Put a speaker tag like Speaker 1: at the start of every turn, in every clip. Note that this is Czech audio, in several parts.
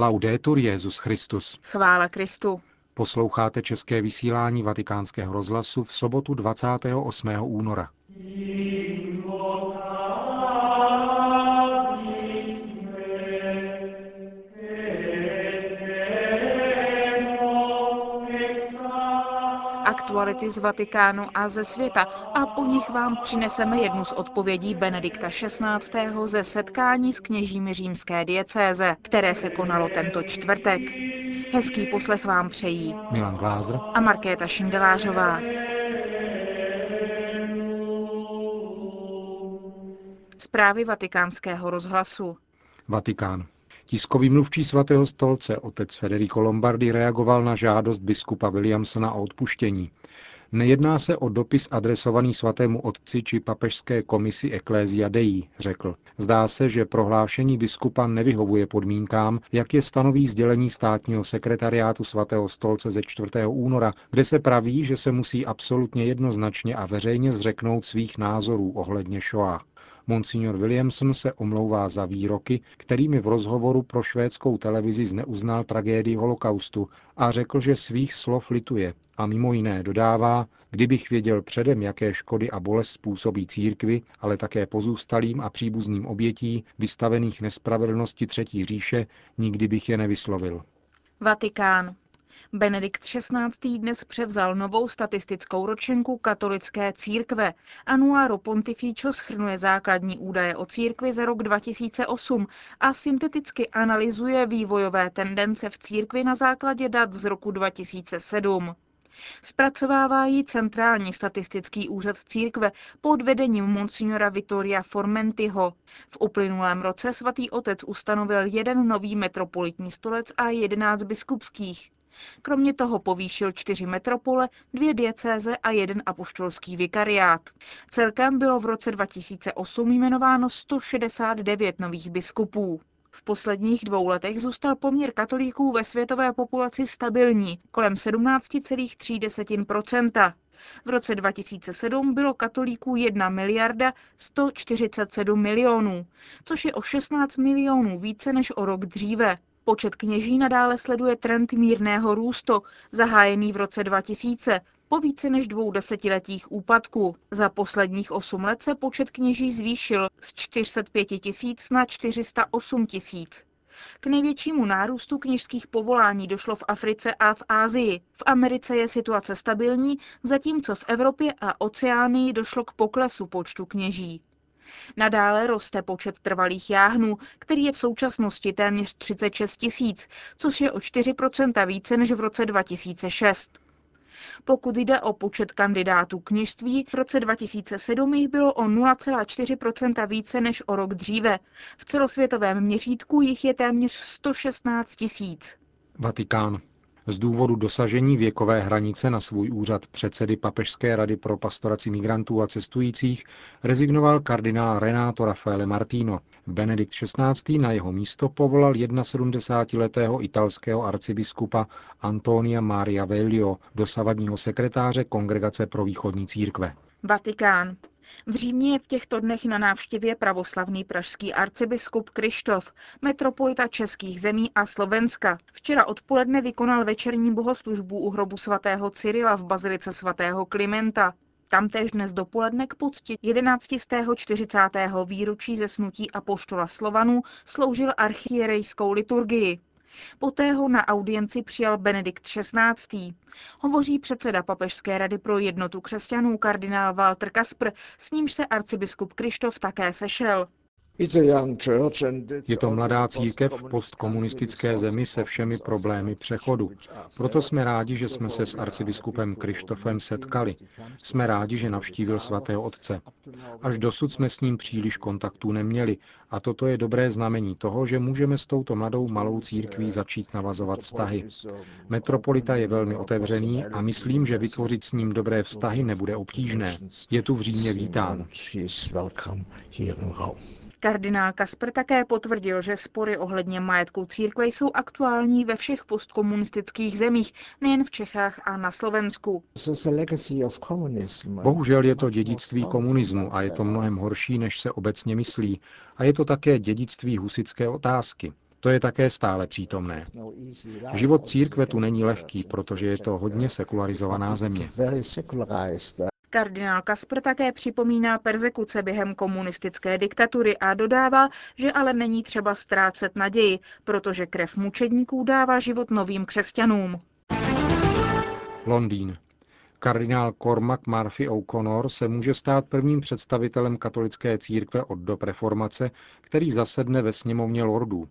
Speaker 1: Laudetur Jezus Christus.
Speaker 2: Chvála Kristu.
Speaker 1: Posloucháte české vysílání Vatikánského rozhlasu v sobotu 28. února.
Speaker 2: Aktuality z Vatikánu a ze světa a po nich vám přineseme jednu z odpovědí Benedikta XVI. ze setkání s kněžími římské diecéze, které se konalo tento čtvrtek. Hezký poslech vám přejí
Speaker 1: Milan Glázer
Speaker 2: a Markéta Šindelářová. Zprávy vatikánského rozhlasu.
Speaker 1: Vatikán. Tiskový mluvčí svatého stolce, otec Federico Lombardi, reagoval na žádost biskupa Williamsona o odpuštění. Nejedná se o dopis adresovaný svatému otci či papežské komisi Ecclesia Dei, řekl. Zdá se, že prohlášení biskupa nevyhovuje podmínkám, jak je stanoví sdělení státního sekretariátu svatého stolce ze 4. února, kde se praví, že se musí absolutně jednoznačně a veřejně zřeknout svých názorů ohledně Shoah. Monsignor Williamson se omlouvá za výroky, kterými v rozhovoru pro švédskou televizi zneuznal tragédii holokaustu a řekl, že svých slov lituje a mimo jiné dodává, kdybych věděl předem, jaké škody a bolest způsobí církvi, ale také pozůstalým a příbuzným obětí vystavených nespravedlnosti Třetí říše, nikdy bych je nevyslovil.
Speaker 2: Vatikán. Benedikt XVI. dnes převzal novou statistickou ročenku katolické církve. Anuáro Pontificio schrnuje základní údaje o církvi za rok 2008 a synteticky analyzuje vývojové tendence v církvi na základě dat z roku 2007. Zpracovává ji Centrální statistický úřad církve pod vedením monsignora Vittoria Formentiho. V uplynulém roce svatý otec ustanovil jeden nový metropolitní stolec a jedenáct biskupských. Kromě toho povýšil čtyři metropole, dvě diecéze a jeden apoštolský vikariát. Celkem bylo v roce 2008 jmenováno 169 nových biskupů. V posledních dvou letech zůstal poměr katolíků ve světové populaci stabilní, kolem 17,3% V roce 2007 bylo katolíků 1 miliarda 147 milionů, což je o 16 milionů více než o rok dříve. Počet kněží nadále sleduje trend mírného růstu, zahájený v roce 2000, po více než dvou desetiletích úpadku. Za posledních osm let se počet kněží zvýšil z 405 tisíc na 408 tisíc. K největšímu nárůstu kněžských povolání došlo v Africe a v Ázii. V Americe je situace stabilní, zatímco v Evropě a Oceánii došlo k poklesu počtu kněží. Nadále roste počet trvalých jáhnů, který je v současnosti téměř 36 tisíc, což je o 4% více než v roce 2006. Pokud jde o počet kandidátů kněžství, v roce 2007 jich bylo o 0,4% více než o rok dříve. V celosvětovém měřítku jich je téměř 116 tisíc.
Speaker 1: Vatikán. Z důvodu dosažení věkové hranice na svůj úřad předsedy Papežské rady pro pastoraci migrantů a cestujících rezignoval kardinál Renato Raffaele Martino. Benedikt XVI. na jeho místo povolal 71-letého italského arcibiskupa Antonia Maria Velio, dosavadního sekretáře Kongregace pro východní církve.
Speaker 2: Vatikán. V Římě je v těchto dnech na návštěvě pravoslavný pražský arcibiskup Krištof, metropolita českých zemí a Slovenska. Včera odpoledne vykonal večerní bohoslužbu u hrobu svatého Cyrila v bazilice svatého Klimenta. Tamtéž dnes dopoledne k pocti 11. 40. výročí zesnutí apoštola Slovanů sloužil archierejskou liturgii. Poté ho na audienci přijal Benedikt XVI. Hovoří předseda Papežské rady pro jednotu křesťanů kardinál Walter Kasper, s nímž se arcibiskup Krištof také sešel.
Speaker 1: Je to mladá církev v postkomunistické zemi se všemi problémy přechodu. Proto jsme rádi, že jsme se s arcibiskupem Krištofem setkali. Jsme rádi, že navštívil svatého otce. Až dosud jsme s ním příliš kontaktů neměli a toto je dobré znamení toho, že můžeme s touto mladou malou církví začít navazovat vztahy. Metropolita je velmi otevřený a myslím, že vytvořit s ním dobré vztahy nebude obtížné. Je tu v Římě vítán.
Speaker 2: Kardinál Kasper také potvrdil, že spory ohledně majetku církve jsou aktuální ve všech postkomunistických zemích, nejen v Čechách a na Slovensku.
Speaker 1: Bohužel je to dědictví komunismu a je to mnohem horší, než se obecně myslí. A je to také dědictví husické otázky. To je také stále přítomné. Život církve tu není lehký, protože je to hodně sekularizovaná země.
Speaker 2: Kardinál Kasper také připomíná persekuce během komunistické diktatury a dodává, že ale není třeba ztrácet naději, protože krev mučedníků dává život novým křesťanům.
Speaker 1: Londýn. Kardinál Cormac Murphy O'Connor se může stát prvním představitelem katolické církve od dob reformace, který zasedne ve sněmovně lordů.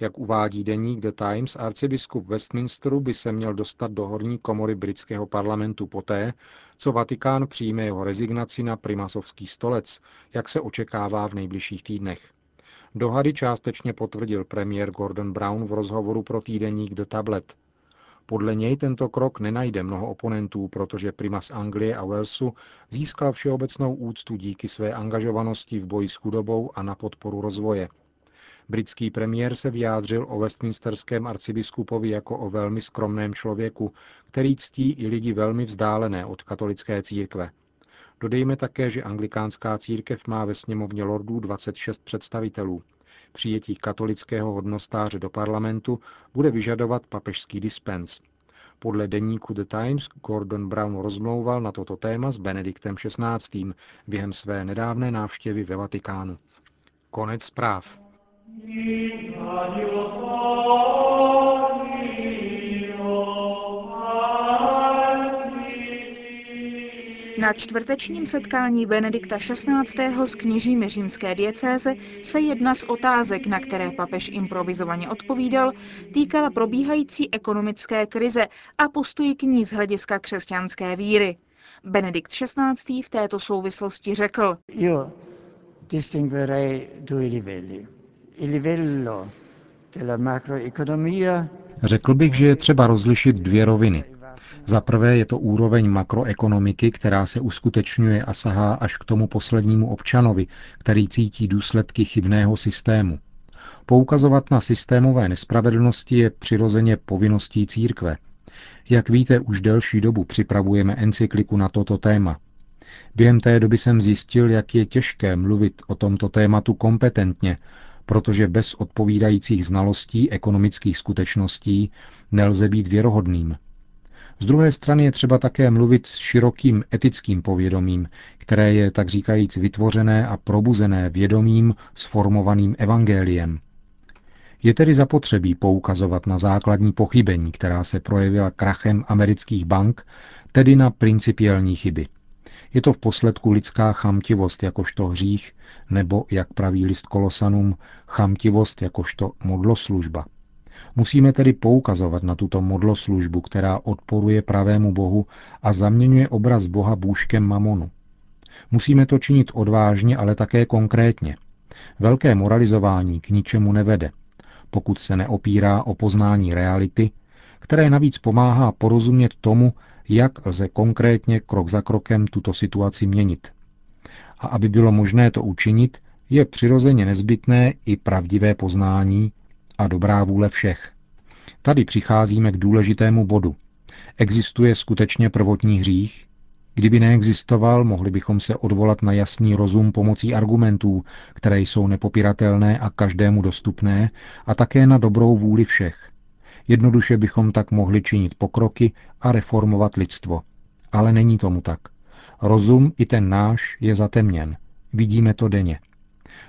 Speaker 1: Jak uvádí deník The Times, arcibiskup Westminsteru by se měl dostat do horní komory britského parlamentu poté, co Vatikán přijme jeho rezignaci na primasovský stolec, jak se očekává v nejbližších týdnech. Dohady částečně potvrdil premiér Gordon Brown v rozhovoru pro týdeník The Tablet. Podle něj tento krok nenajde mnoho oponentů, protože primas Anglie a Walesu získal všeobecnou úctu díky své angažovanosti v boji s chudobou a na podporu rozvoje. Britský premiér se vyjádřil o westminsterském arcibiskupovi jako o velmi skromném člověku, který ctí i lidi velmi vzdálené od katolické církve. Dodejme také, že anglikánská církev má ve sněmovně lordů 26 představitelů. Přijetí katolického hodnostáře do parlamentu bude vyžadovat papežský dispens. Podle deníku The Times Gordon Brown rozmlouval na toto téma s Benediktem XVI. během své nedávné návštěvy ve Vatikánu. Konec zpráv.
Speaker 2: Na čtvrtečním setkání Benedikta XVI. s kněžími římské diecéze se jedna z otázek, na které papež improvizovaně odpovídal, týkala probíhající ekonomické krize a postoji k ní z hlediska křesťanské víry. Benedikt XVI. v této souvislosti řekl. Io distinguerei.
Speaker 1: Řekl bych, že je třeba rozlišit dvě roviny. Za prvé je to úroveň makroekonomiky, která se uskutečňuje a sahá až k tomu poslednímu občanovi, který cítí důsledky chybného systému. Poukazovat na systémové nespravedlnosti je přirozeně povinností církve. Jak víte, už delší dobu připravujeme encykliku na toto téma. Během té doby jsem zjistil, jak je těžké mluvit o tomto tématu kompetentně, protože bez odpovídajících znalostí ekonomických skutečností nelze být věrohodným. Z druhé strany je třeba také mluvit s širokým etickým povědomím, které je tak říkajíc vytvořené a probuzené vědomím sformovaným evangeliem. Je tedy zapotřebí poukazovat na základní pochybení, která se projevila krachem amerických bank, tedy na principiální chyby. Je to v posledku lidská chamtivost jakožto hřích, nebo, jak praví list Kolosanům, chamtivost jakožto modloslužba. Musíme tedy poukazovat na tuto modloslužbu, která odporuje pravému Bohu a zaměňuje obraz Boha bůžkem mamonu. Musíme to činit odvážně, ale také konkrétně. Velké moralizování k ničemu nevede, pokud se neopírá o poznání reality, které navíc pomáhá porozumět tomu, jak lze konkrétně krok za krokem tuto situaci měnit. A aby bylo možné to učinit, je přirozeně nezbytné i pravdivé poznání a dobrá vůle všech. Tady přicházíme k důležitému bodu. Existuje skutečně prvotní hřích? Kdyby neexistoval, mohli bychom se odvolat na jasný rozum pomocí argumentů, které jsou nepopiratelné a každému dostupné, a také na dobrou vůli všech. Jednoduše bychom tak mohli činit pokroky a reformovat lidstvo. Ale není tomu tak. Rozum i ten náš je zatemněn. Vidíme to denně.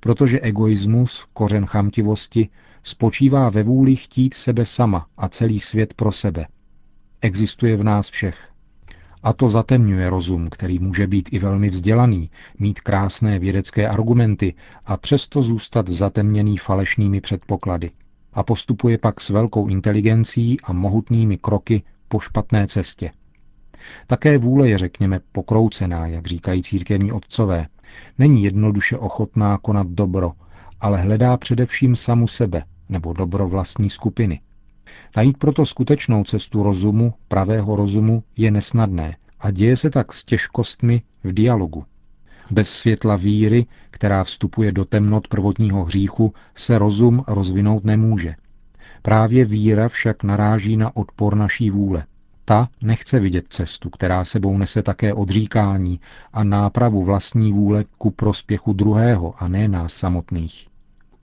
Speaker 1: Protože egoismus, kořen chamtivosti, spočívá ve vůli chtít sebe sama a celý svět pro sebe. Existuje v nás všech. A to zatemňuje rozum, který může být i velmi vzdělaný, mít krásné vědecké argumenty a přesto zůstat zatemněný falešnými předpoklady a postupuje pak s velkou inteligencí a mohutnými kroky po špatné cestě. Také vůle je, řekněme, pokroucená, jak říkají církevní otcové. Není jednoduše ochotná konat dobro, ale hledá především samu sebe nebo dobro vlastní skupiny. Najít proto skutečnou cestu rozumu, pravého rozumu, je nesnadné a děje se tak s těžkostmi v dialogu. Bez světla víry, která vstupuje do temnot prvotního hříchu, se rozum rozvinout nemůže. Právě víra však naráží na odpor naší vůle. Ta nechce vidět cestu, která sebou nese také odříkání a nápravu vlastní vůle ku prospěchu druhého a ne nás samotných.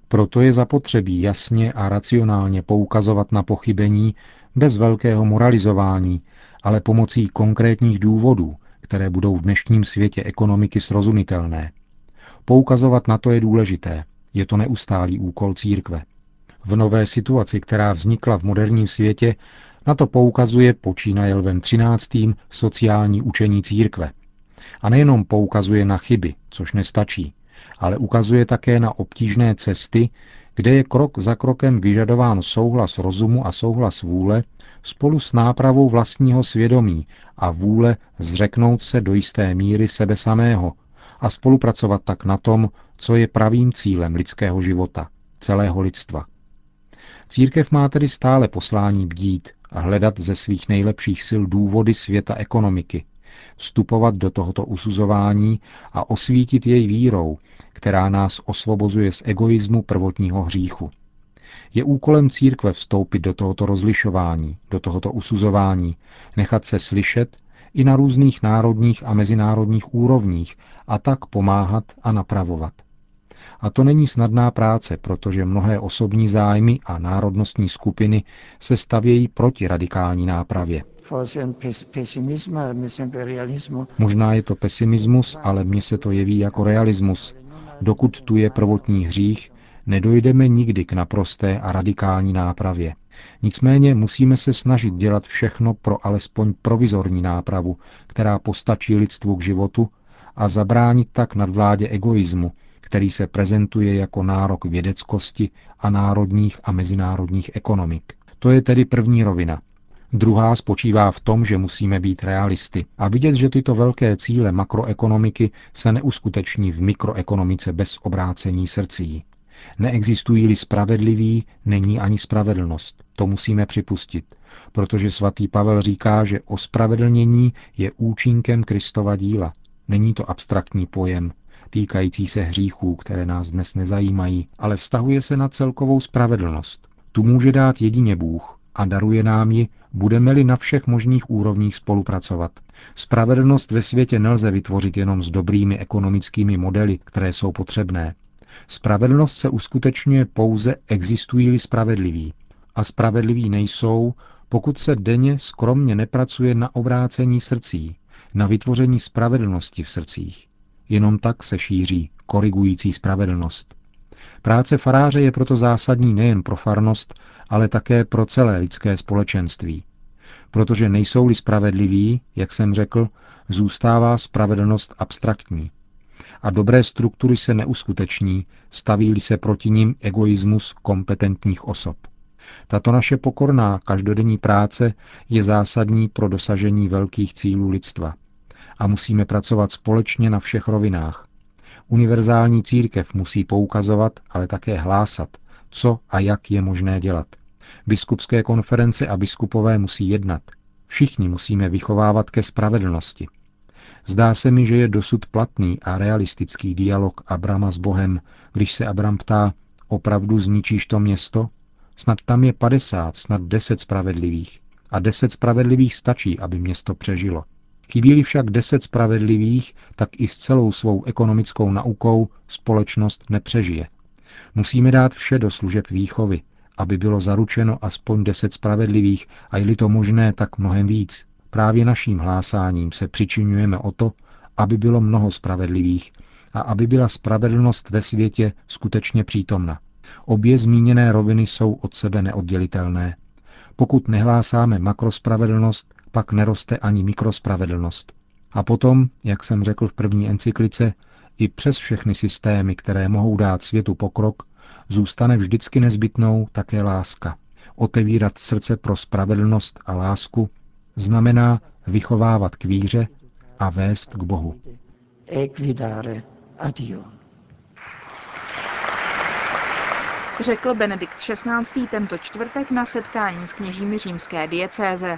Speaker 1: Proto je zapotřebí jasně a racionálně poukazovat na pochybení bez velkého moralizování, ale pomocí konkrétních důvodů, které budou v dnešním světě ekonomiky srozumitelné. Poukazovat na to je důležité. Je to neustálý úkol církve. V nové situaci, která vznikla v moderním světě, na to poukazuje počínaje Lvem 13. sociální učení církve. A nejenom poukazuje na chyby, což nestačí, ale ukazuje také na obtížné cesty, kde je krok za krokem vyžadován souhlas rozumu a souhlas vůle spolu s nápravou vlastního svědomí a vůle zřeknout se do jisté míry sebe samého a spolupracovat tak na tom, co je pravým cílem lidského života, celého lidstva. Církev má tedy stále poslání bdít a hledat ze svých nejlepších sil důvody světa ekonomiky, vstupovat do tohoto usuzování a osvítit jej vírou, která nás osvobozuje z egoismu prvotního hříchu. Je úkolem církve vstoupit do tohoto rozlišování, do tohoto usuzování, nechat se slyšet i na různých národních a mezinárodních úrovních a tak pomáhat a napravovat. A to není snadná práce, protože mnohé osobní zájmy a národnostní skupiny se stavějí proti radikální nápravě. Možná je to pesimismus, ale mně se to jeví jako realismus. Dokud tu je prvotní hřích, nedojdeme nikdy k naprosté a radikální nápravě. Nicméně musíme se snažit dělat všechno pro alespoň provizorní nápravu, která postačí lidstvu k životu a zabránit tak nadvládě egoismu, který se prezentuje jako nárok vědeckosti a národních a mezinárodních ekonomik. To je tedy první rovina. Druhá spočívá v tom, že musíme být realisty a vidět, že tyto velké cíle makroekonomiky se neuskuteční v mikroekonomice bez obrácení srdcí. Neexistují-li spravedlivý, není ani spravedlnost. To musíme připustit, protože svatý Pavel říká, že ospravedlnění je účinkem Kristova díla. Není to abstraktní pojem, týkající se hříchů, které nás dnes nezajímají, ale vztahuje se na celkovou spravedlnost. Tu může dát jedině Bůh a daruje nám ji, budeme-li na všech možných úrovních spolupracovat. Spravedlnost ve světě nelze vytvořit jenom s dobrými ekonomickými modely, které jsou potřebné. Spravedlnost se uskutečňuje pouze existují-li spravedliví. A spravedliví nejsou, pokud se denně skromně nepracuje na obrácení srdcí, na vytvoření spravedlnosti v srdcích. Jenom tak se šíří korigující spravedlnost. Práce faráře je proto zásadní nejen pro farnost, ale také pro celé lidské společenství. Protože nejsou-li spravedliví, jak jsem řekl, zůstává spravedlnost abstraktní. A dobré struktury se neuskuteční, staví se proti nim egoismus kompetentních osob. Tato naše pokorná každodenní práce je zásadní pro dosažení velkých cílů lidstva – a musíme pracovat společně na všech rovinách. Univerzální církev musí poukazovat, ale také hlásat, co a jak je možné dělat. Biskupské konference a biskupové musí jednat. Všichni musíme vychovávat ke spravedlnosti. Zdá se mi, že je dosud platný a realistický dialog Abrama s Bohem, když se Abram ptá, opravdu zničíš to město? Snad tam je 50, snad 10 spravedlivých. A 10 spravedlivých stačí, aby město přežilo. Chybí však deset spravedlivých, tak i s celou svou ekonomickou naukou společnost nepřežije. Musíme dát vše do služeb výchovy, aby bylo zaručeno aspoň deset spravedlivých a je-li to možné, tak mnohem víc. Právě naším hlásáním se přičinujeme o to, aby bylo mnoho spravedlivých a aby byla spravedlnost ve světě skutečně přítomna. Obě zmíněné roviny jsou od sebe neoddělitelné. Pokud nehlásáme makrospravedlnost, pak neroste ani mikrospravedlnost. A potom, jak jsem řekl v první encyklice, i přes všechny systémy, které mohou dát světu pokrok, zůstane vždycky nezbytnou také láska. Otevírat srdce pro spravedlnost a lásku znamená vychovávat k víře a vést k Bohu.
Speaker 2: Řekl Benedikt XVI. tento čtvrtek na setkání s kněžími římské diecéze.